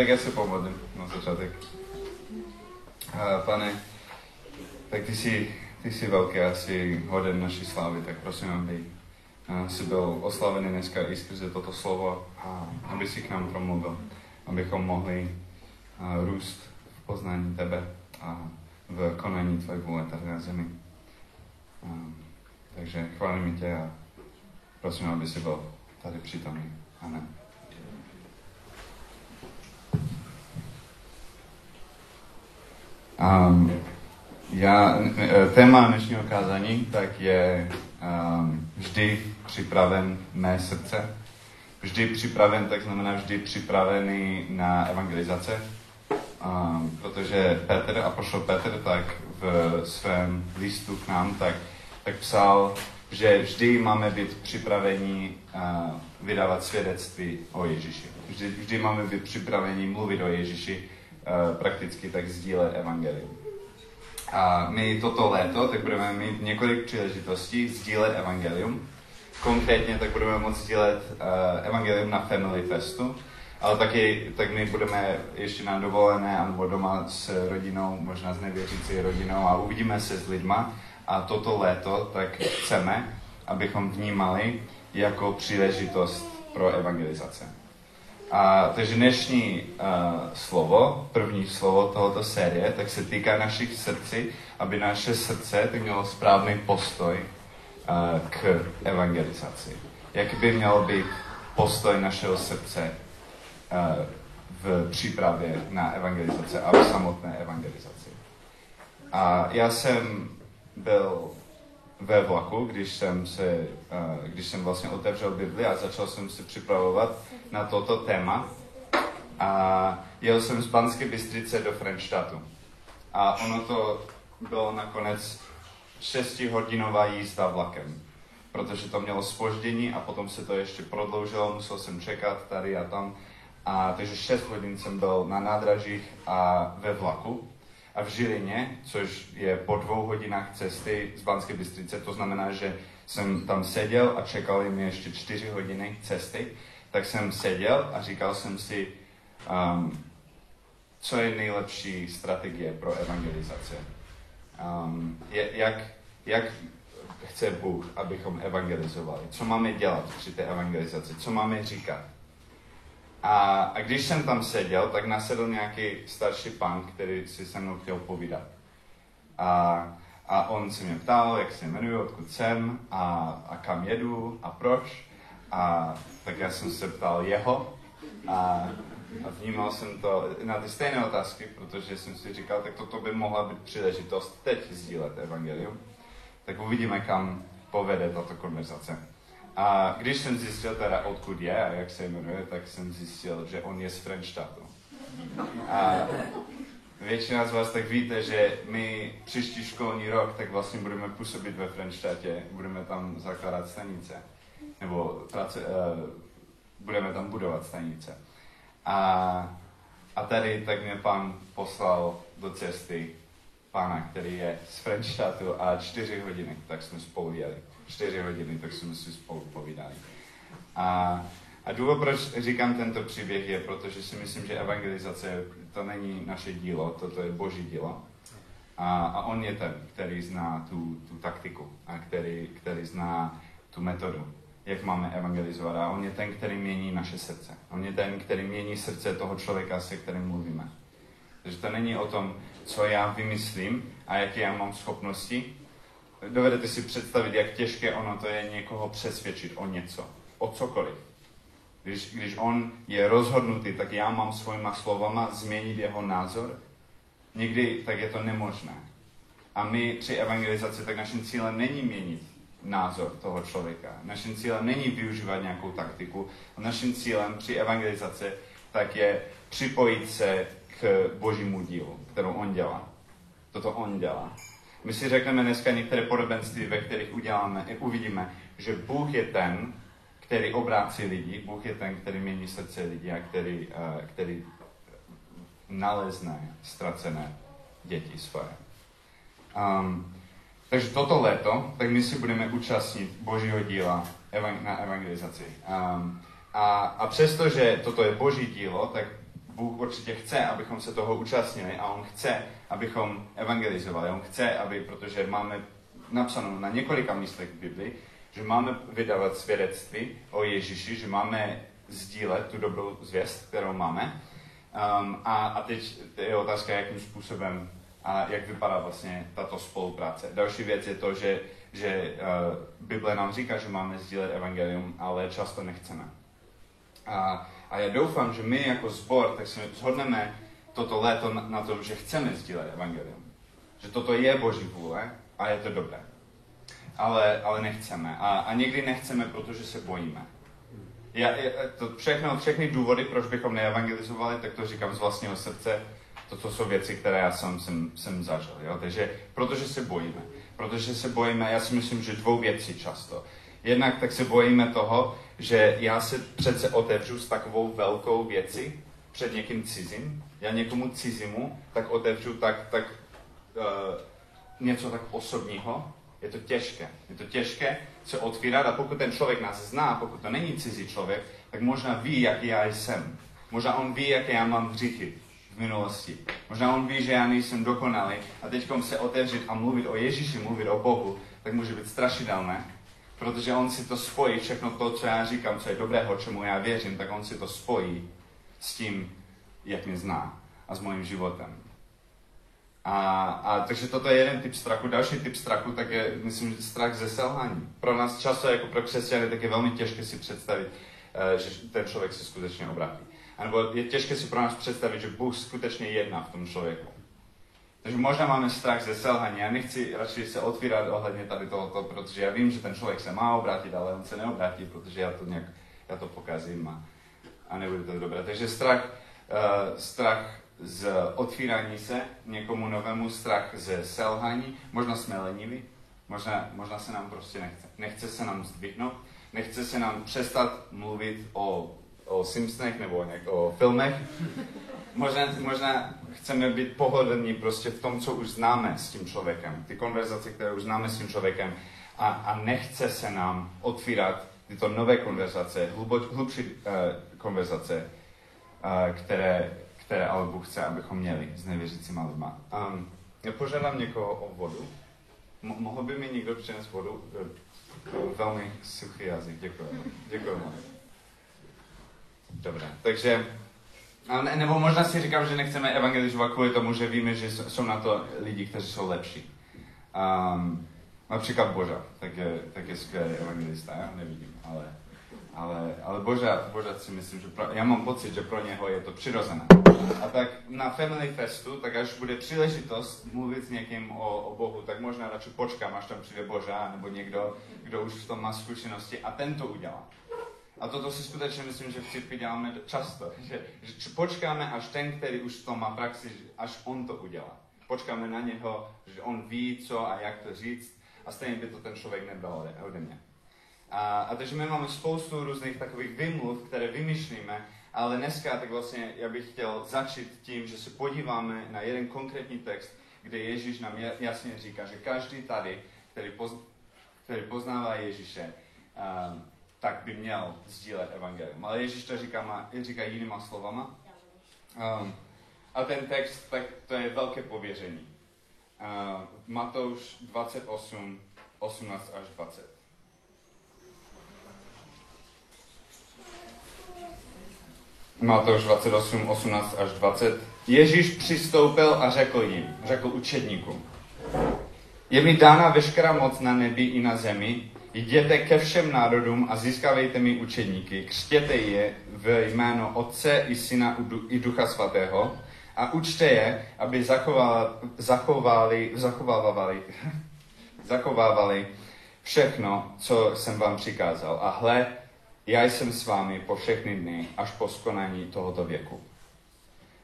Tak já se pomodlím na začátek. Uh, pane, tak ty jsi, ty jsi velký a jsi hoden naší slávy, tak prosím, aby uh, jsi byl oslavený dneska i skrze toto slovo a aby si k nám promluvil, abychom mohli uh, růst v poznání tebe a v konání tvé vůle tady na zemi. Takže chválím tě a prosím, aby jsi byl tady přítomný. Amen. Um, já, e, téma dnešního kázání tak je um, vždy připraven mé srdce. Vždy připraven, tak znamená vždy připravený na evangelizace. Um, protože Petr, a pošel Petr, tak v svém listu k nám, tak, tak psal, že vždy máme být připraveni uh, vydávat svědectví o Ježíši. Vždy, vždy máme být připraveni mluvit o Ježíši, prakticky tak sdílet evangelium. A my toto léto tak budeme mít několik příležitostí sdílet evangelium. Konkrétně tak budeme moct sdílet uh, evangelium na Family Festu, ale taky tak my budeme ještě na dovolené nebo doma s rodinou, možná s nevěřící rodinou a uvidíme se s lidma. A toto léto tak chceme, abychom vnímali jako příležitost pro evangelizace. A, takže dnešní uh, slovo, první slovo tohoto série, tak se týká našich srdcí, aby naše srdce tak mělo správný postoj uh, k evangelizaci. Jak by měl být postoj našeho srdce uh, v přípravě na evangelizaci a v samotné evangelizaci. A já jsem byl ve vlaku, když jsem, se, když jsem vlastně otevřel Bibli a začal jsem se připravovat na toto téma. A jel jsem z Banské Bystrice do Frenštatu. A ono to bylo nakonec šestihodinová jízda vlakem, protože to mělo spoždění a potom se to ještě prodloužilo, musel jsem čekat tady a tam. A takže 6 hodin jsem byl na nádražích a ve vlaku a v Žilině, což je po dvou hodinách cesty z Banské Bystrice, to znamená, že jsem tam seděl a čekali mi ještě čtyři hodiny cesty, tak jsem seděl a říkal jsem si, um, co je nejlepší strategie pro evangelizaci. Um, je, jak, jak chce Bůh, abychom evangelizovali. Co máme dělat při té evangelizaci, co máme říkat. A, a když jsem tam seděl, tak nasedl nějaký starší pán, který si se mnou chtěl povídat. A, a on se mě ptal, jak se jmenuji, odkud jsem a, a kam jedu a proč. A tak já jsem se ptal jeho a, a vnímal jsem to na ty stejné otázky, protože jsem si říkal, tak toto by mohla být příležitost teď sdílet evangelium. Tak uvidíme, kam povede tato konverzace. A když jsem zjistil teda, odkud je a jak se jmenuje, tak jsem zjistil, že on je z Frenštatu. A většina z vás tak víte, že my příští školní rok tak vlastně budeme působit ve Frenštátě, budeme tam zakládat stanice, nebo uh, budeme tam budovat stanice. A, a tady tak mě pan poslal do cesty pána, který je z Frenštatu a čtyři hodiny, tak jsme spolu jeli. Čtyři hodiny, tak jsme si spolu povídali. A, a důvod, proč říkám tento příběh, je, protože si myslím, že evangelizace to není naše dílo, toto je boží dílo. A, a on je ten, který zná tu, tu taktiku a který, který zná tu metodu, jak máme evangelizovat. A on je ten, který mění naše srdce. On je ten, který mění srdce toho člověka, se kterým mluvíme. Takže to není o tom, co já vymyslím a jaké já mám schopnosti. Dovedete si představit, jak těžké ono to je někoho přesvědčit o něco, o cokoliv. Když, když on je rozhodnutý, tak já mám svojima slovama změnit jeho názor. Někdy tak je to nemožné. A my při evangelizaci, tak naším cílem není měnit názor toho člověka. Naším cílem není využívat nějakou taktiku. Naším cílem při evangelizaci tak je připojit se k božímu dílu, kterou on dělá. Toto on dělá. My si řekneme dneska některé podobenství, ve kterých uděláme, uvidíme, že Bůh je ten, který obrácí lidi, Bůh je ten, který mění srdce lidí a který, uh, který nalezne ztracené děti svoje. Um, takže toto léto, tak my si budeme účastnit Božího díla na evangelizaci. Um, a, a přesto, že toto je Boží dílo, tak Bůh určitě chce, abychom se toho účastnili a On chce, abychom evangelizovali. On chce, aby, protože máme napsáno na několika místech v Biblii, že máme vydávat svědectví o Ježíši, že máme sdílet tu dobrou zvěst, kterou máme. Um, a, a teď je otázka, jakým způsobem a jak vypadá vlastně tato spolupráce. Další věc je to, že, že uh, Bible nám říká, že máme sdílet evangelium, ale často nechceme. A, a já doufám, že my jako sbor tak se shodneme toto léto na, tom, že chceme sdílet evangelium. Že toto je Boží vůle a je to dobré. Ale, ale nechceme. A, a někdy nechceme, protože se bojíme. Já, to všechno, všechny důvody, proč bychom neevangelizovali, tak to říkám z vlastního srdce. Toto jsou věci, které já jsem, jsem, jsem zažil. Jo? Takže, protože se bojíme. Protože se bojíme, já si myslím, že dvou věcí často. Jednak tak se bojíme toho, že já se přece otevřu s takovou velkou věcí před někým cizím, já někomu cizimu, tak otevřu tak, tak uh, něco tak osobního, je to těžké. Je to těžké se otvírat a pokud ten člověk nás zná, pokud to není cizí člověk, tak možná ví, jaký já jsem. Možná on ví, jaké já mám hříchy v minulosti. Možná on ví, že já nejsem dokonalý a teď se otevřít a mluvit o Ježíši, mluvit o Bohu, tak může být strašidelné, protože on si to spojí, všechno to, co já říkám, co je dobrého, čemu já věřím, tak on si to spojí s tím, jak mě zná a s mojím životem. A, a takže toto je jeden typ strachu. Další typ strachu, tak je, myslím, že strach ze selhání. Pro nás často, jako pro křesťany, tak je velmi těžké si představit, uh, že ten člověk se skutečně obrátí. A nebo je těžké si pro nás představit, že Bůh skutečně jedná v tom člověku. Takže možná máme strach ze selhání. Já nechci radši se otvírat ohledně tady tohoto, protože já vím, že ten člověk se má obrátit, ale on se neobrátí, protože já to nějak, já to pokazím a, a nebude to dobré. Takže strach, uh, strach z otvírání se někomu novému, strach ze selhání, možná jsme leniví, možná, možná se nám prostě nechce. Nechce se nám zdvihnout, nechce se nám přestat mluvit o, o Simpsonech nebo nějak o filmech. Možná, možná chceme být pohodlní prostě v tom, co už známe s tím člověkem, ty konverzace, které už známe s tím člověkem a, a nechce se nám otvírat tyto nové konverzace, hlubší uh, konverzace, uh, které, které ale Bůh chce, abychom měli s nevěřícíma lidma. Um, já požádám někoho o vodu. Mo- mohl by mi někdo přinést vodu? Velmi suchý jazyk, děkuji. Děkuji Dobře, takže, ne, nebo možná si říkám, že nechceme evangelizovat kvůli tomu, že víme, že jsou na to lidi, kteří jsou lepší. Um, například Boža, tak je, tak je skvělý evangelista, já nevidím, ale ale, ale Boža, Boža si myslím, že pro, já mám pocit, že pro něho je to přirozené. A tak na Family Festu, tak až bude příležitost mluvit s někým o, o Bohu, tak možná radši počkám, až tam přijde Boža, nebo někdo, kdo už v tom má zkušenosti a ten to udělá. A toto si skutečně myslím, že v církvi děláme často. Že, že počkáme, až ten, který už v tom má praxi, až on to udělá. Počkáme na něho, že on ví, co a jak to říct a stejně by to ten člověk nebral ode mě. A, a takže my máme spoustu různých takových vymluv, které vymýšlíme, ale dneska tak vlastně já bych chtěl začít tím, že se podíváme na jeden konkrétní text, kde Ježíš nám jasně říká, že každý tady, který, poz, který poznává Ježíše, um, tak by měl sdílet evangelium. Ale Ježíš to říká, říká jinýma slovama. Um, a ten text, tak to je velké pověření. Uh, Matouš 28, 18 až 20. Matouš 28, 18 až 20. Ježíš přistoupil a řekl jim, řekl učedníkům, je mi dána veškerá moc na nebi i na zemi, jděte ke všem národům a získávejte mi učedníky, křtěte je v jméno Otce i Syna i Ducha Svatého a učte je, aby zachovali, zachovávali, zachovávali všechno, co jsem vám přikázal. A hle, já jsem s vámi po všechny dny až po skonání tohoto věku.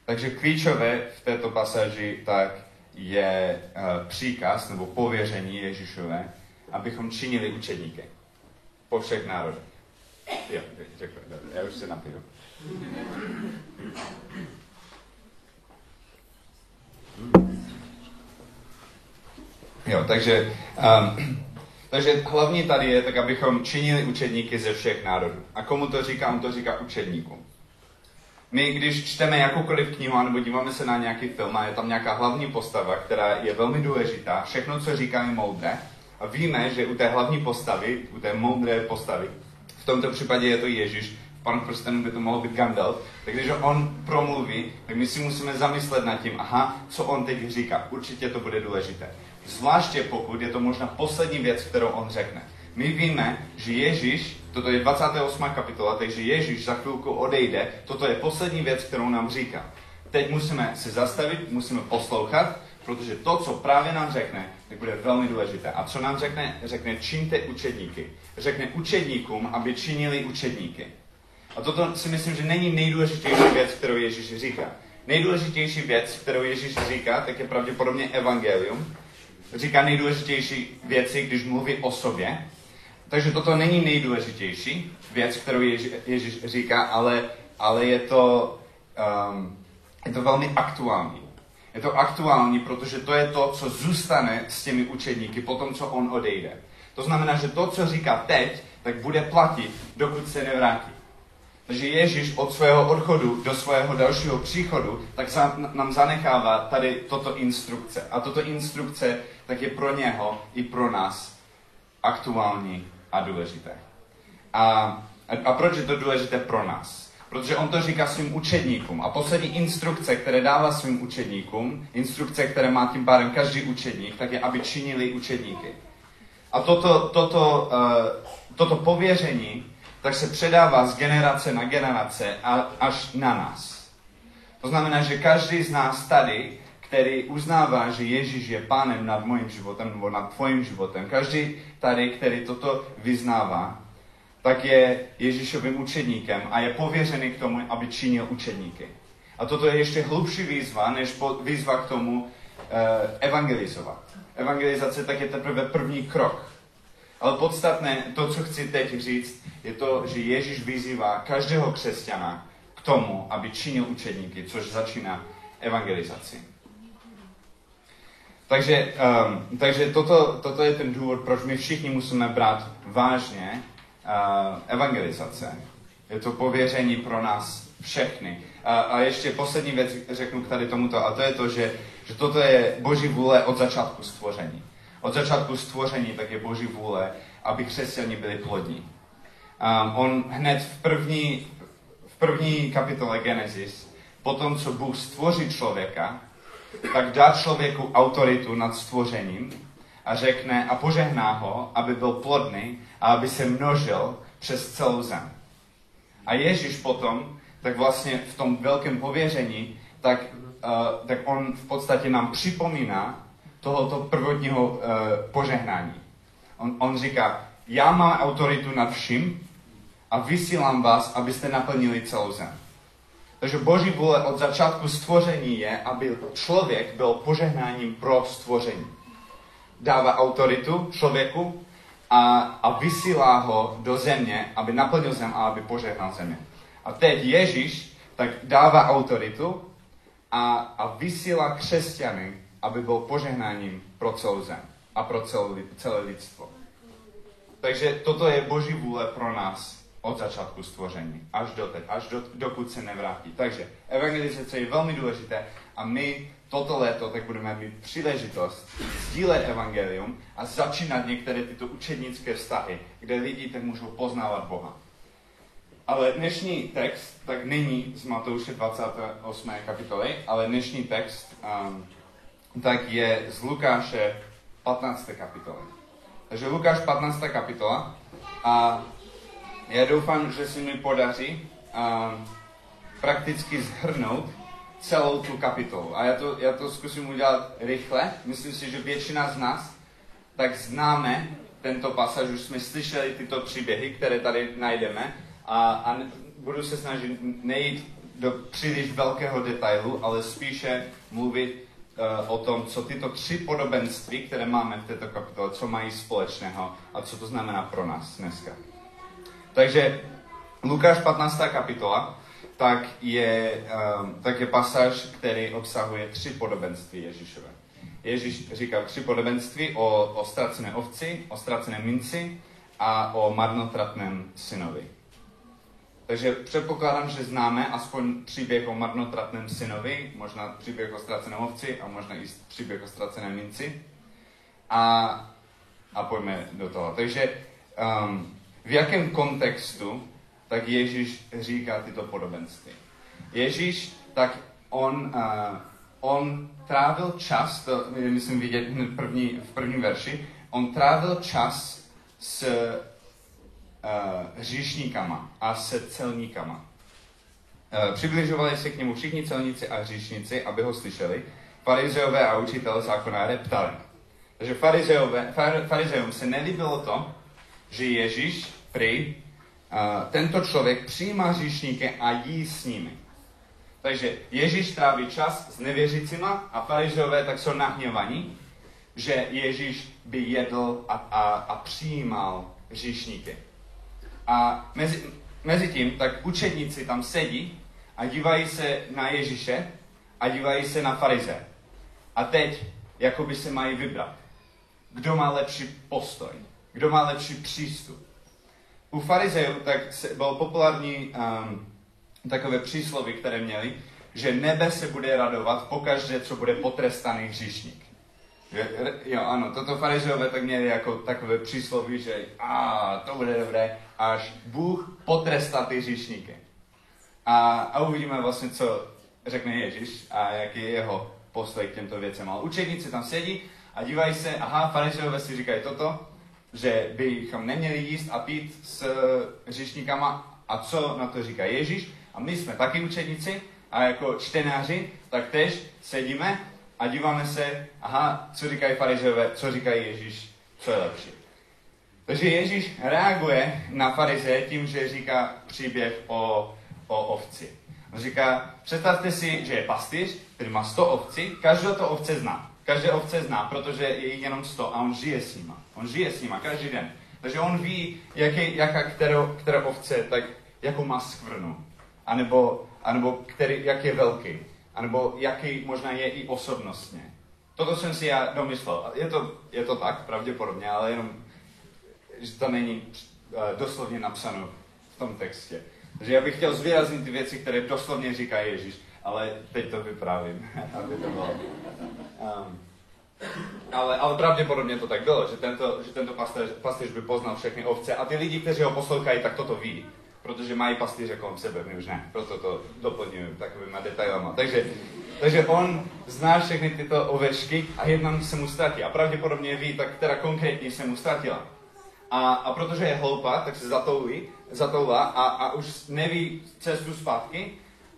Takže klíčové v této pasáži tak je uh, příkaz nebo pověření Ježíšové, abychom činili učedníky po všech národech. Jo, děkuji, já už se napiju. Jo, takže um, takže hlavní tady je, tak abychom činili učedníky ze všech národů. A komu to říká? On to říká učedníkům. My, když čteme jakoukoliv knihu nebo díváme se na nějaký film a je tam nějaká hlavní postava, která je velmi důležitá, všechno, co říká, je moudré, a víme, že u té hlavní postavy, u té moudré postavy, v tomto případě je to Ježíš, v Panu prstenu by to mohlo být Gandalf, tak když on promluví, tak my si musíme zamyslet nad tím, aha, co on teď říká. Určitě to bude důležité. Zvláště pokud je to možná poslední věc, kterou on řekne. My víme, že Ježíš, toto je 28. kapitola, takže Ježíš za chvilku odejde, toto je poslední věc, kterou nám říká. Teď musíme se zastavit, musíme poslouchat, protože to, co právě nám řekne, tak bude velmi důležité. A co nám řekne? Řekne, čiňte učedníky. Řekne učedníkům, aby činili učedníky. A toto si myslím, že není nejdůležitější věc, kterou Ježíš říká. Nejdůležitější věc, kterou Ježíš říká, tak je pravděpodobně evangelium. Říká nejdůležitější věci, když mluví o sobě. Takže toto není nejdůležitější věc, kterou Ježíš, Ježíš říká, ale, ale je, to, um, je to velmi aktuální. Je to aktuální, protože to je to, co zůstane s těmi učedníky po tom, co on odejde. To znamená, že to, co říká teď, tak bude platit, dokud se nevrátí. Takže Ježíš od svého odchodu do svého dalšího příchodu, tak nám zanechává tady toto instrukce. A toto instrukce tak je pro něho i pro nás aktuální a důležité. A, a proč je to důležité pro nás? Protože on to říká svým učedníkům. A poslední instrukce, které dává svým učedníkům, instrukce, které má tím pádem každý učedník, tak je, aby činili učedníky. A toto, toto, uh, toto pověření tak se předává z generace na generace a, až na nás. To znamená, že každý z nás tady, který uznává, že Ježíš je pánem nad mojím životem nebo nad tvojím životem, každý tady, který toto vyznává, tak je Ježíšovým učedníkem a je pověřený k tomu, aby činil učedníky. A toto je ještě hlubší výzva, než výzva k tomu uh, evangelizovat. Evangelizace tak je teprve první krok. Ale podstatné, to, co chci teď říct, je to, že Ježíš vyzývá každého křesťana k tomu, aby činil učedníky, což začíná evangelizaci. Takže, um, takže toto, toto je ten důvod, proč my všichni musíme brát vážně evangelizace. Je to pověření pro nás všechny. A, a ještě poslední věc řeknu k tady tomuto, a to je to, že, že toto je Boží vůle od začátku stvoření. Od začátku stvoření tak je Boží vůle, aby křesťani byli plodní. Um, on hned v první, v první kapitole Genesis, po tom, co Bůh stvoří člověka, tak dá člověku autoritu nad stvořením a řekne a požehná ho, aby byl plodný a aby se množil přes celou zem. A Ježíš potom, tak vlastně v tom velkém pověření, tak, uh, tak on v podstatě nám připomíná tohoto prvotního uh, požehnání. On, on říká, já mám autoritu nad vším a vysílám vás, abyste naplnili celou zem. Takže Boží vůle od začátku stvoření je, aby člověk byl požehnáním pro stvoření. Dává autoritu člověku, a, a vysílá ho do země, aby naplnil zem a aby požehnal země. A teď Ježíš tak dává autoritu a, a vysílá křesťany, aby byl požehnáním pro celou zem a pro celé, celé lidstvo. Takže toto je Boží vůle pro nás od začátku stvoření až do teď, až do, dokud se nevrátí. Takže evangelizace je velmi důležité a my toto léto tak budeme mít příležitost sdílet evangelium a začínat některé tyto učednické vztahy, kde lidi tak můžou poznávat Boha. Ale dnešní text tak není z Matouše 28. kapitoly, ale dnešní text um, tak je z Lukáše 15. kapitoly. Takže Lukáš 15. kapitola a já doufám, že si mi podaří um, prakticky zhrnout celou tu kapitolu. A já to, já to zkusím udělat rychle. Myslím si, že většina z nás tak známe tento pasáž, už jsme slyšeli tyto příběhy, které tady najdeme a, a budu se snažit nejít do příliš velkého detailu, ale spíše mluvit uh, o tom, co tyto tři podobenství, které máme v této kapitole, co mají společného a co to znamená pro nás dneska. Takže Lukáš 15. kapitola tak je, um, tak je pasáž, který obsahuje tři podobenství Ježíšové. Ježíš říká tři podobenství o, o ztracené ovci, o ztracené minci a o marnotratném synovi. Takže předpokládám, že známe aspoň příběh o marnotratném synovi, možná příběh o ztraceném ovci a možná i příběh o ztraceném minci. A, a pojďme do toho. Takže um, v jakém kontextu tak Ježíš říká tyto podobenství? Ježíš, tak on, uh, on trávil čas, to myslím vidět v, první, v prvním verši, on trávil čas s uh, hříšníkama a se celníkama. Uh, přibližovali se k němu všichni celníci a hříšníci, aby ho slyšeli. Farizeové a učitelé zákona reptali. Takže farizeové, far, se nelíbilo to, že Ježíš prý tento člověk přijímá hříšníky a jí s nimi. Takže Ježíš tráví čas s nevěřícíma a farizeové tak jsou nahněvaní, že Ježíš by jedl a, a, a přijímal hříšníky. A mezi, mezi tím, tak učedníci tam sedí a dívají se na Ježíše a dívají se na farize. A teď, jako by se mají vybrat. Kdo má lepší postoj? Kdo má lepší přístup? U farizeů tak bylo populární um, takové příslovy, které měli, že nebe se bude radovat pokaždé, co bude potrestaný hříšník. Jo, ano, toto farizeové tak měli jako takové přísloví, že a to bude dobré, až Bůh potrestá ty hříšníky. A, a uvidíme vlastně, co řekne Ježíš a jaký je jeho postoj k těmto věcem. Ale učedníci tam sedí a dívají se, aha, farizeové si říkají toto, že bychom neměli jíst a pít s hříšníkama a co na to říká Ježíš. A my jsme taky učedníci a jako čtenáři, tak tež sedíme a díváme se, aha, co říkají farizeové, co říkají Ježíš, co je lepší. Takže Ježíš reaguje na farize tím, že říká příběh o, o ovci. On říká, představte si, že je pastýř, který má 100 ovcí, každou to ovce zná. Každé ovce zná, protože je jich jenom 100 a on žije s nima. On žije s nima každý den. Takže on ví, jaký, jaká kterou, která ovce, tak jakou má skvrnu. A nebo, a nebo který, jak je velký anebo jaký možná je i osobnostně. Toto jsem si já domyslel. Je to, je to tak, pravděpodobně, ale jenom, že to není uh, doslovně napsáno v tom textě. Takže já bych chtěl zvýraznit ty věci, které doslovně říká Ježíš, ale teď to vyprávím, aby to bylo. Um, ale, ale pravděpodobně to tak bylo, že tento, že tento pastýř, pastýř by poznal všechny ovce a ty lidi, kteří ho poslouchají, tak toto ví protože mají pastýře kolem sebe, my už ne, proto to doplňuji takovýma detailama. Takže, takže on zná všechny tyto ovečky a jedna se mu ztratí. A pravděpodobně ví, tak která konkrétně se mu ztratila. A, a protože je hloupá, tak se zatoulí, zatoulá a, a už neví cestu zpátky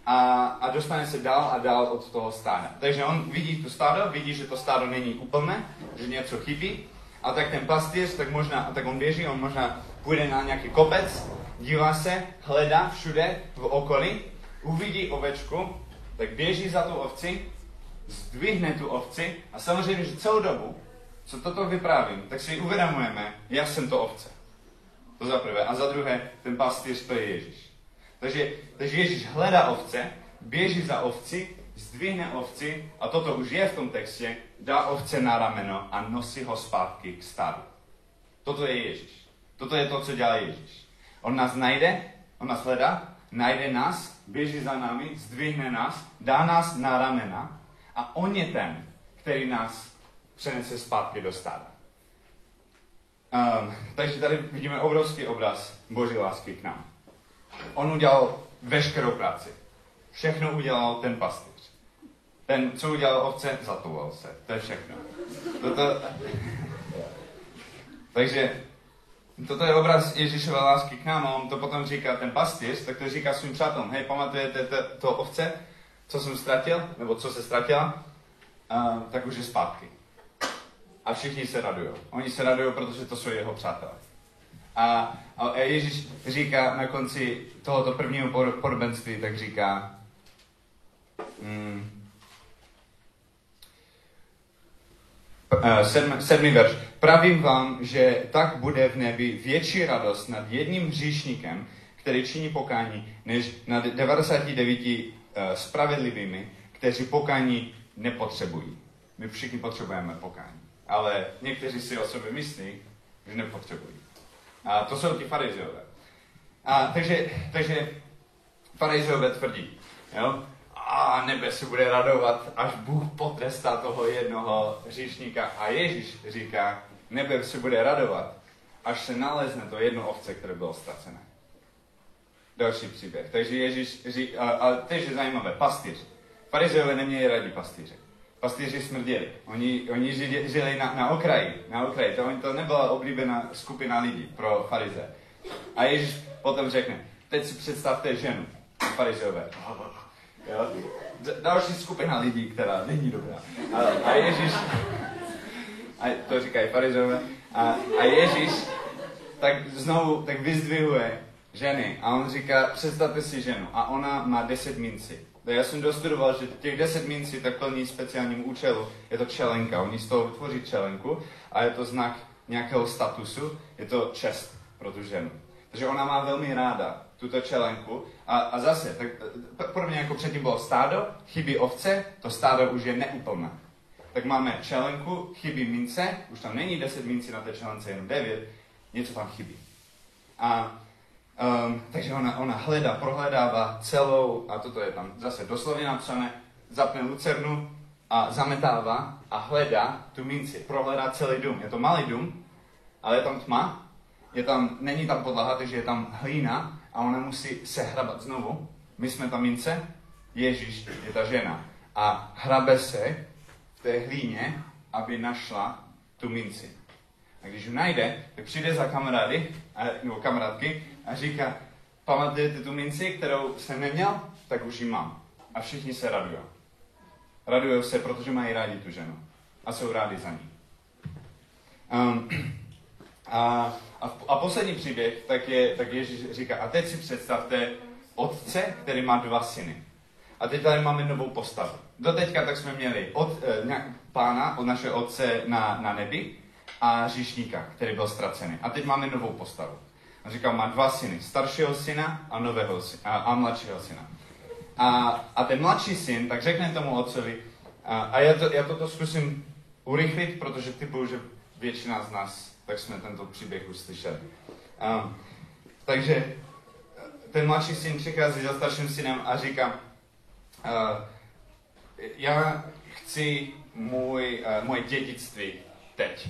a, a dostane se dál a dál od toho stáda. Takže on vidí tu stádo, vidí, že to stádo není úplné, že něco chybí a tak ten pastýř, tak možná, tak on běží, on možná půjde na nějaký kopec dívá se, hledá všude v okolí, uvidí ovečku, tak běží za tu ovci, zdvihne tu ovci a samozřejmě, že celou dobu, co toto vyprávím, tak si uvědomujeme, já jsem to ovce. To za prvé. A za druhé, ten pastýř to je Ježíš. Takže, takže Ježíš hledá ovce, běží za ovci, zdvihne ovci a toto už je v tom textě, dá ovce na rameno a nosí ho zpátky k stádu. Toto je Ježíš. Toto je to, co dělá Ježíš. On nás najde, on nás hledá, najde nás, běží za námi, zdvihne nás, dá nás na ramena a on je ten, který nás přenese zpátky do stáda. Um, takže tady vidíme obrovský obraz Boží lásky k nám. On udělal veškerou práci. Všechno udělal ten pastýř. Ten, co udělal ovce, zatouval se. To je všechno. Toto... Takže Toto je obraz Ježíšové lásky k nám a on to potom říká, ten pastýř, tak to říká svým přátelům, hej, pamatujete to, to ovce, co jsem ztratil, nebo co se ztratila, uh, tak už je zpátky. A všichni se radují. Oni se radují, protože to jsou jeho přátelé. A, a Ježíš říká na konci tohoto prvního podobenství, tak říká, mm, uh, sedm, sedmý verš. Pravím vám, že tak bude v nebi větší radost nad jedním hříšníkem, který činí pokání, než nad 99 uh, eh, spravedlivými, kteří pokání nepotřebují. My všichni potřebujeme pokání. Ale někteří si o sobě myslí, že nepotřebují. A to jsou ti farizeové. A takže, takže Farizové tvrdí, jo? A nebe se bude radovat, až Bůh potrestá toho jednoho říšníka. A Ježíš říká, nebe se bude radovat, až se nalezne to jedno ovce, které bylo ztracené. Další příběh. Takže Ježíš říká, a, tež je zajímavé, pastýř. Farizeové neměli radí pastýře. Pastýři smrděli. Oni, oni žili, žili na, na okraji. Na okraji. To, to nebyla oblíbená skupina lidí pro farize. A Ježíš potom řekne, teď si představte ženu. Farizeové. Další skupina lidí, která není dobrá. A, a Ježíš, a to říkají farizeové, a, a Ježíš tak znovu tak vyzdvihuje ženy a on říká, představte si ženu a ona má deset minci. Já jsem dostudoval, že těch deset mincí tak plní speciálním účelu. Je to čelenka, oni z toho vytvoří čelenku a je to znak nějakého statusu, je to čest pro tu ženu. Takže ona má velmi ráda tuto čelenku a, a zase, tak podobně jako předtím bylo stádo, chybí ovce, to stádo už je neúplné. Tak máme čelenku, chybí mince, už tam není deset mincí na té čelence, jenom devět, něco tam chybí. A Um, takže ona, ona hledá, prohledává celou, a toto je tam zase doslovně napsané, zapne lucernu a zametává a hledá tu minci, prohledá celý dům. Je to malý dům, ale je tam tma, je tam, není tam podlaha, takže je tam hlína a ona musí se hrabat znovu. My jsme ta mince, Ježíš je ta žena. A hrabe se v té hlíně, aby našla tu minci. A když ji najde, tak přijde za kamarády, nebo kamarádky a říká, pamatujete tu minci, kterou jsem neměl, tak už ji mám. A všichni se radují. Radují se, protože mají rádi tu ženu. A jsou rádi za ní. Um, a, a, a poslední příběh, tak, je, tak Ježíš říká, a teď si představte otce, který má dva syny. A teď tady máme novou postavu. Do teďka tak jsme měli od, eh, nějak, pána, od našeho otce na, na nebi a říšníka, který byl ztracený. A teď máme novou postavu. A říkal, má dva syny, staršího syna a, nového syna, a, a mladšího syna. A, a ten mladší syn tak řekne tomu otcovi, a, a já, to, já toto zkusím urychlit, protože typu, že většina z nás, tak jsme tento příběh už slyšeli. Um, takže ten mladší syn přichází za starším synem a říká, uh, já chci můj, uh, moje dědictví teď.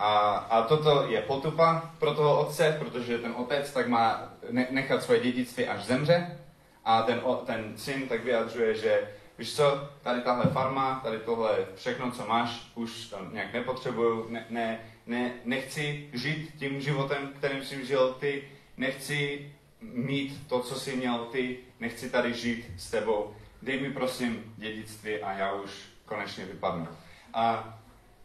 A, a toto je potupa pro toho otce, protože ten otec tak má nechat svoje dědictví až zemře a ten, ten syn tak vyjadřuje, že víš co, tady tahle farma, tady tohle všechno, co máš, už tam nějak nepotřebuju, ne, ne, ne, nechci žít tím životem, kterým jsi žil ty, nechci mít to, co jsi měl ty, nechci tady žít s tebou, dej mi prosím dědictví a já už konečně vypadnu. A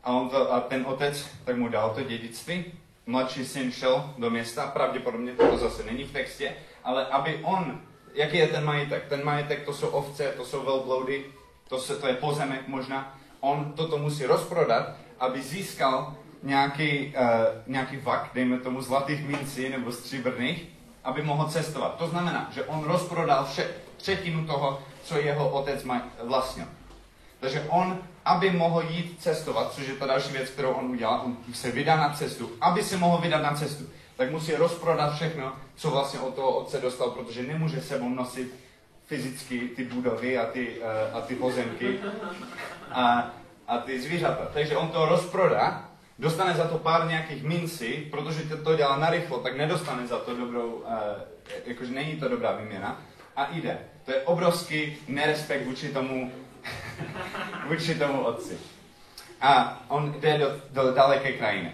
a, on to, a ten otec tak mu dal to dědictví. Mladší syn šel do města, pravděpodobně to zase není v textě, ale aby on, jaký je ten majetek? Ten majetek to jsou ovce, to jsou velbloudy, to, se, to je pozemek možná. On toto musí rozprodat, aby získal nějaký, uh, nějaký vak, dejme tomu zlatých mincí nebo stříbrných, aby mohl cestovat. To znamená, že on rozprodal vše, třetinu toho, co jeho otec vlastnil. Takže on aby mohl jít cestovat, což je ta další věc, kterou on udělal, on se vydá na cestu. Aby se mohl vydat na cestu, tak musí rozprodat všechno, co vlastně od toho otce dostal, protože nemůže sebou nosit fyzicky ty budovy a ty, uh, a ty pozemky a, a ty zvířata. Takže on to rozprodá, dostane za to pár nějakých mincí, protože to, dělá narychlo, tak nedostane za to dobrou, uh, jakože není to dobrá výměna a jde. To je obrovský nerespekt vůči tomu vůči tomu otci. A on jde do, do daleké krajiny.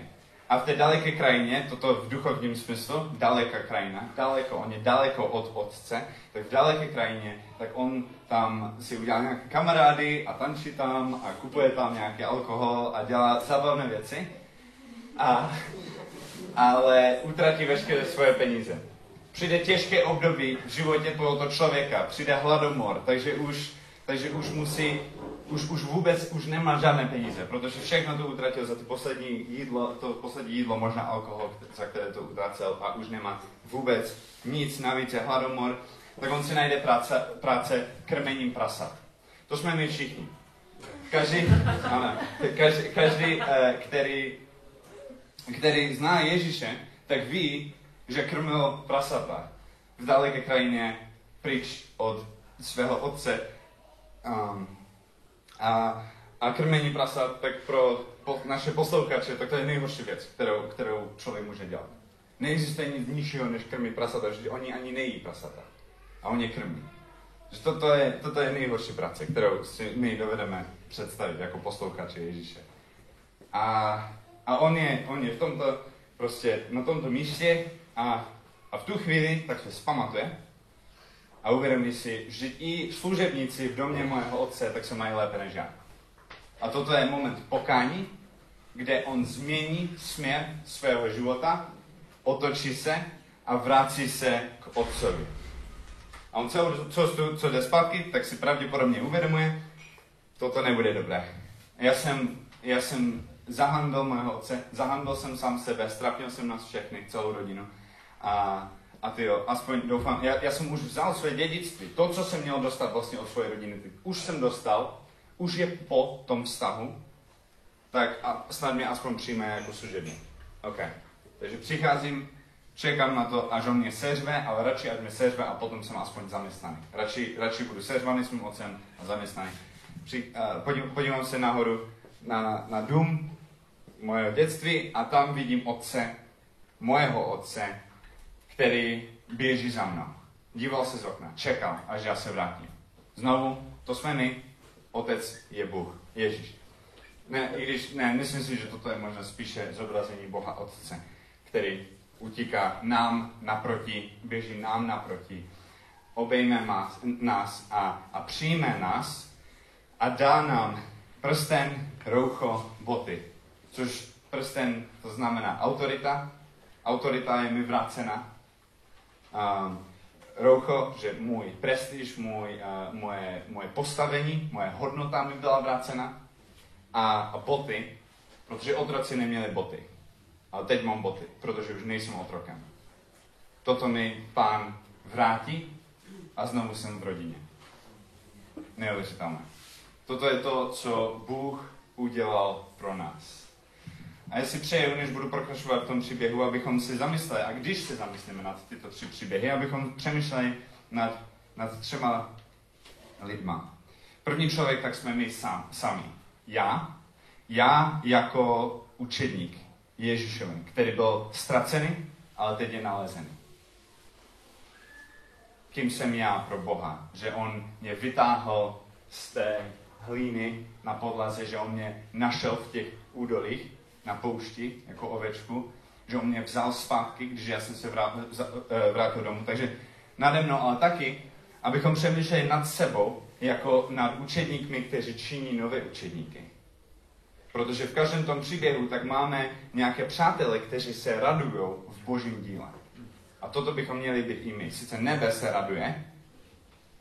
A v té daleké krajině, toto v duchovním smyslu, daleká krajina, daleko, on je daleko od otce, tak v daleké krajině, tak on tam si udělá nějaké kamarády a tančí tam a kupuje tam nějaký alkohol a dělá zábavné věci. A, ale utratí veškeré svoje peníze. Přijde těžké období v životě tohoto člověka, přijde hladomor, takže už takže už musí, už, už vůbec už nemá žádné peníze, protože všechno to utratil za to poslední jídlo, to poslední jídlo, možná alkohol, za které to utracel a už nemá vůbec nic, navíc je hladomor, tak on si najde práce, práce krmením prasat. To jsme my všichni. Každý, ano, každý, každý eh, který, který zná Ježíše, tak ví, že krmil prasata v daleké krajině pryč od svého otce. Um, a, a krmení prasat, tak pro po, naše poslouchače, tak to je nejhorší věc, kterou, kterou člověk může dělat. Neexistuje nic nižšího, než krmit prasata, že oni ani nejí prasata. A oni je krmí. Že toto je, toto je nejhorší práce, kterou si my dovedeme představit jako poslouchači Ježíše. A, a on, je, on je v tomto, prostě na tomto místě a, a v tu chvíli tak se zpamatuje a uvědomí si, že i služebníci v domě mojeho otce tak se mají lépe než já. A toto je moment pokání, kde on změní směr svého života, otočí se a vrací se k otcovi. A on celou cestu, co jde zpátky, tak si pravděpodobně uvědomuje, toto nebude dobré. Já jsem, já jsem zahandl mého otce, zahandl jsem sám sebe, strapnil jsem nás všechny, celou rodinu. A, a ty jo, aspoň doufám, já, já jsem už vzal své dědictví, to, co jsem měl dostat vlastně od své rodiny, už jsem dostal, už je po tom vztahu, tak a snad mě aspoň přijme jako služební. OK. Takže přicházím, čekám na to, až on mě seřve, ale radši, až mě seřve a potom jsem aspoň zaměstnaný. Radši, radši budu seřvaný s mým otcem a zaměstnaný. Při, uh, podív, podívám se nahoru na, na dům mojeho dětství a tam vidím otce, mojeho otce, který běží za mnou. Díval se z okna, čekal, až já se vrátím. Znovu, to jsme my, otec je Bůh, Ježíš. Ne, i když, ne, myslím si, že toto je možná spíše zobrazení Boha Otce, který utíká nám naproti, běží nám naproti, obejme nás, nás a, a přijme nás a dá nám prsten, roucho, boty. Což prsten to znamená autorita. Autorita je mi vrácena. Um, roucho, že můj prestiž, můj, uh, moje, moje postavení, moje hodnota mi byla vrácena. A, a boty, protože otroci neměli boty. Ale teď mám boty, protože už nejsem otrokem. Toto mi pán vrátí a znovu jsem v rodině. Neuvěřitelné. Toto je to, co Bůh udělal pro nás. A já si přeju, než budu prokračovat v tom příběhu, abychom si zamysleli, a když se zamyslíme nad tyto tři příběhy, abychom přemýšleli nad, nad třema lidma. První člověk, tak jsme my sám, sami. Já, já jako učedník Ježíšovi, který byl ztracený, ale teď je nalezený. Kým jsem já pro Boha? Že On mě vytáhl z té hlíny na podlaze, že On mě našel v těch údolích na poušti jako ovečku, že On mě vzal zpátky, když já jsem se vrátil, eh, vrátil domů. Takže nade mnou, ale taky, abychom přemýšleli nad sebou, jako nad učedníkmi, kteří činí nové učedníky. Protože v každém tom příběhu tak máme nějaké přátele, kteří se radují v božím díle. A toto bychom měli být i my. Sice nebe se raduje,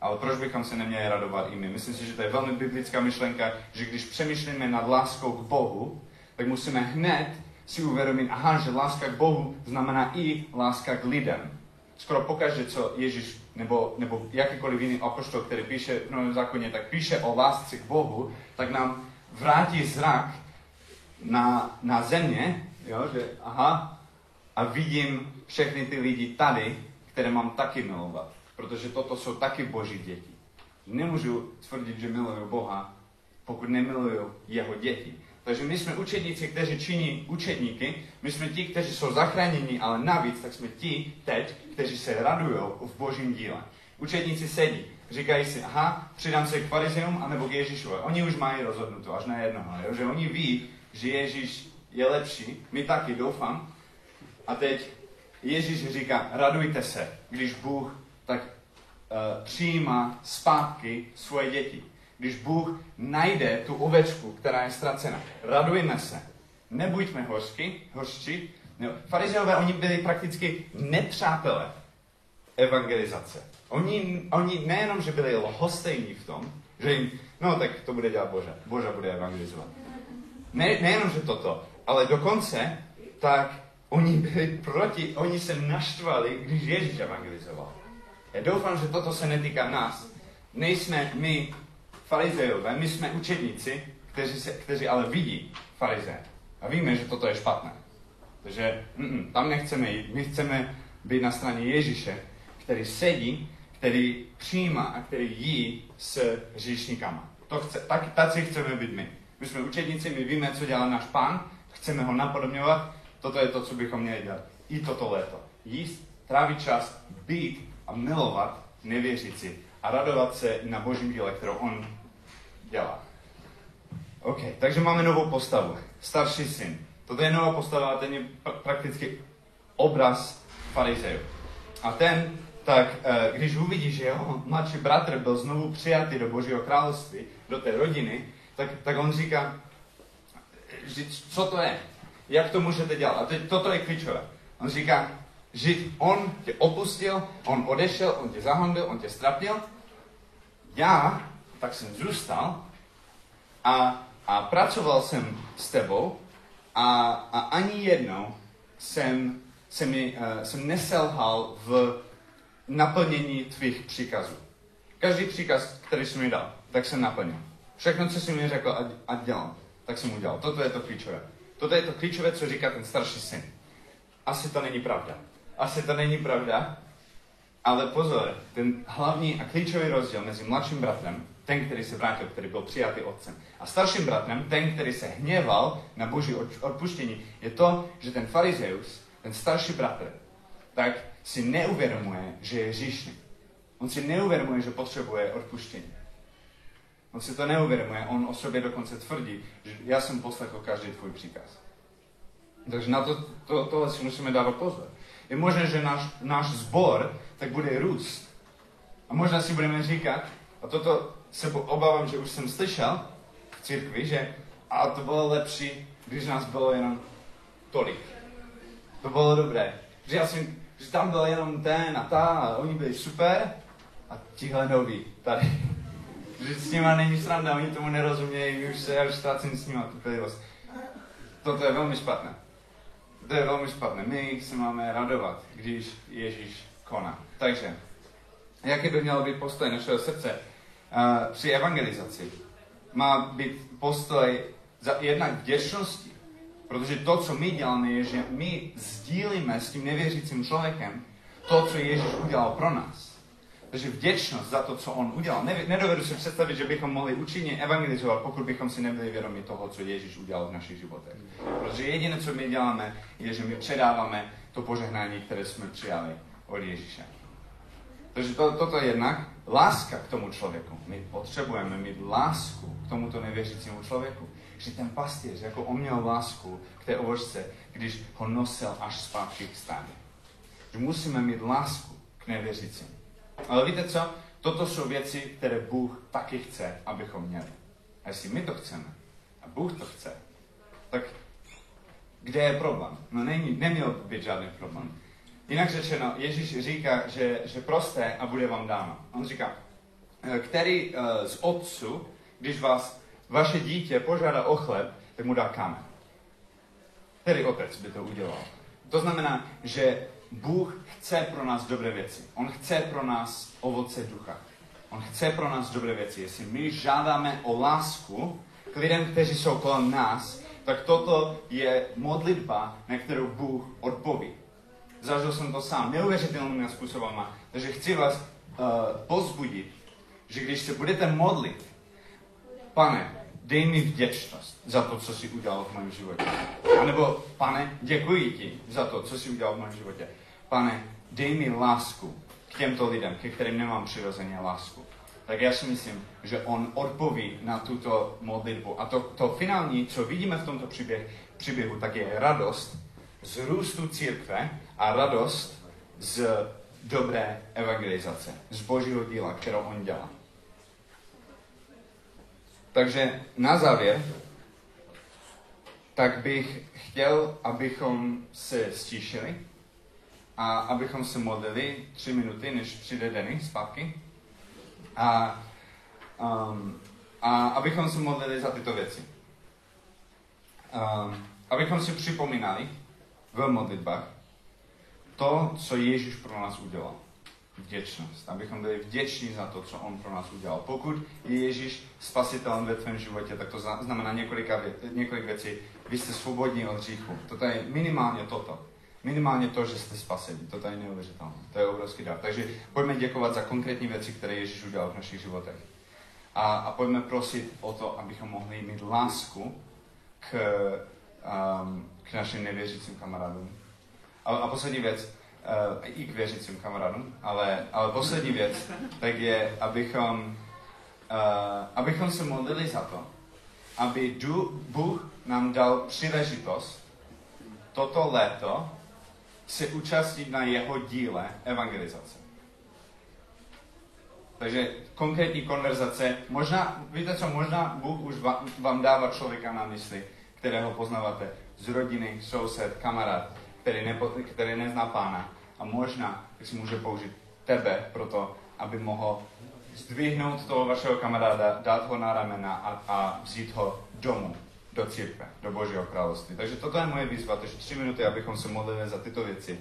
ale proč bychom se neměli radovat i my? Myslím si, že to je velmi biblická myšlenka, že když přemýšlíme nad láskou k Bohu, tak musíme hned si uvědomit, aha, že láska k Bohu znamená i láska k lidem. Skoro pokaždé, co Ježíš nebo, nebo jakýkoliv jiný apoštol, který píše v Novém zákoně, tak píše o lásce k Bohu, tak nám vrátí zrak na, na země, jo, že aha, a vidím všechny ty lidi tady, které mám taky milovat. Protože toto jsou taky boží děti. Nemůžu tvrdit, že miluju Boha, pokud nemiluju jeho děti. Takže my jsme učedníci, kteří činí učedníky, my jsme ti, kteří jsou zachráněni, ale navíc tak jsme ti teď, kteří se radují v božím díle. Učedníci sedí, říkají si, aha, přidám se k farizeum anebo k Ježíšovi. Oni už mají rozhodnuto až na jednoho, jo? že oni ví, že Ježíš je lepší, my taky doufám. A teď Ježíš říká, radujte se, když Bůh tak uh, přijímá zpátky svoje děti. Když Bůh najde tu ovečku, která je ztracena. Radujme se. Nebuďme hořky, hořči. No, farizeové, oni byli prakticky nepřátelé evangelizace. Oni, oni nejenom, že byli lhostejní v tom, že jim, no tak to bude dělat Bože, Bože bude evangelizovat. Ne, nejenom, že toto, ale dokonce, tak oni byli proti, oni se naštvali, když Ježíš evangelizoval. Já doufám, že toto se netýká nás. Nejsme my farizejové, my jsme učedníci, kteří, se, kteří ale vidí farize. A víme, že toto je špatné. Takže mm, tam nechceme jít. My chceme být na straně Ježíše, který sedí, který přijímá a který jí s říšníkama. To chce, tak, taci chceme být my. My jsme učedníci, my víme, co dělá náš pán, chceme ho napodobňovat, toto je to, co bychom měli dělat. I toto léto. Jíst, trávit čas, být a milovat nevěřící a radovat se na božím díle, kterou on dělá. OK, takže máme novou postavu. Starší syn. Toto je nová postava a ten je prakticky obraz farizejů. A ten, tak eh, když uvidí, že jeho mladší bratr byl znovu přijatý do Božího království, do té rodiny, tak, tak on říká, že co to je? Jak to můžete dělat? A teď toto je klíčové. On říká, že on tě opustil, on odešel, on tě zahambil, on tě strapnil. Já, tak jsem zůstal a, a pracoval jsem s tebou a, a ani jednou jsem, jsem, mi, uh, jsem neselhal v naplnění tvých příkazů. Každý příkaz, který jsi mi dal, tak jsem naplnil. Všechno, co jsi mi řekl a dělal, tak jsem udělal. Toto je to klíčové. Toto je to klíčové, co říká ten starší syn. Asi to není pravda. Asi to není pravda, ale pozor, ten hlavní a klíčový rozdíl mezi mladším bratrem, ten, který se vrátil, který byl přijatý otcem, a starším bratrem, ten, který se hněval na boží odpuštění, je to, že ten farizeus, ten starší bratr, tak si neuvědomuje, že je hříšný. On si neuvědomuje, že potřebuje odpuštění. On si to neuvědomuje, on o sobě dokonce tvrdí, že já jsem poslechl každý tvůj příkaz. Takže na to, to, tohle si musíme dávat pozor. Je možné, že náš, náš zbor tak bude růst. A možná si budeme říkat, a toto se obávám, že už jsem slyšel v církvi, že a to bylo lepší, když nás bylo jenom tolik. To bylo dobré. Že, já jsem, že tam byl jenom ten a ta a oni byli super a tihle noví tady. že s nima není sranda, oni tomu nerozumějí, už se, já už ztrácím s nima trpělivost. Toto je velmi špatné. To je velmi špatné. My se máme radovat, když Ježíš koná. Takže, jaký by měl být postoj našeho srdce při evangelizaci? Má být postoj za jednak vděčnosti, protože to, co my děláme, je, že my sdílíme s tím nevěřícím člověkem to, co Ježíš udělal pro nás. Takže vděčnost za to, co on udělal. Nedovedu si představit, že bychom mohli účinně evangelizovat, pokud bychom si nebyli vědomi toho, co Ježíš udělal v našich životech. Protože jediné, co my děláme, je, že my předáváme to požehnání, které jsme přijali od Ježíše. Takže to, toto je jednak láska k tomu člověku. My potřebujeme mít lásku k tomuto nevěřícímu člověku. Že ten pastýř, jako on měl lásku k té ovočce, když ho nosil až zpátky k stádě. Že musíme mít lásku k nevěřícím. Ale víte co? Toto jsou věci, které Bůh taky chce, abychom měli. A jestli my to chceme, a Bůh to chce, tak kde je problém? No není, neměl být žádný problém. Jinak řečeno, Ježíš říká, že, že prosté a bude vám dáno. On říká, eh, který uh, z otců, když vás vaše dítě požádá o chleb, tak mu dá kámen. Který otec by to udělal? To znamená, že Bůh chce pro nás dobré věci. On chce pro nás ovoce ducha. On chce pro nás dobré věci. Jestli my žádáme o lásku k lidem, kteří jsou kolem nás, tak toto je modlitba, na kterou Bůh odpoví. Zažil jsem to sám neuvěřitelnými způsobama. Takže chci vás uh, pozbudit, že když se budete modlit, pane, dej mi vděčnost za to, co jsi udělal v mém životě. A nebo, pane, děkuji ti za to, co jsi udělal v mém životě. Pane, dej mi lásku k těmto lidem, ke kterým nemám přirozeně lásku. Tak já si myslím, že on odpoví na tuto modlitbu. A to, to finální, co vidíme v tomto příběh, příběhu, tak je radost z růstu církve a radost z dobré evangelizace, z božího díla, kterou on dělá. Takže na závěr, tak bych chtěl, abychom se stíšili a abychom se modlili tři minuty, než přijde Denny zpátky. A, um, a abychom se modlili za tyto věci. Um, abychom si připomínali v modlitbách to, co Ježíš pro nás udělal vděčnost. Abychom byli vděční za to, co On pro nás udělal. Pokud je Ježíš spasitelem ve tvém životě, tak to znamená několika, několik věcí. Vy jste svobodní od hříchu. Toto je minimálně toto. Minimálně to, že jste spaseni. To je neuvěřitelné. To je obrovský dar. Takže pojďme děkovat za konkrétní věci, které Ježíš udělal v našich životech. A, a pojďme prosit o to, abychom mohli mít lásku k, um, k našim nevěřícím kamarádům. A, a poslední věc, uh, i k věřícím kamarádům, ale, ale poslední věc, tak je, abychom, uh, abychom se modlili za to, aby Bůh nám dal příležitost toto léto se účastnit na jeho díle evangelizace. Takže konkrétní konverzace, možná, víte co, možná Bůh už vám dává člověka na mysli, kterého poznáváte z rodiny, soused, kamarád, který, nepo, který nezná pána. A možná tak si může použít tebe pro to, aby mohl zdvihnout toho vašeho kamaráda, dát ho na ramena a, a vzít ho domů, do církve, do Božího království. Takže toto je moje výzva, takže tři minuty, abychom se modlili za tyto věci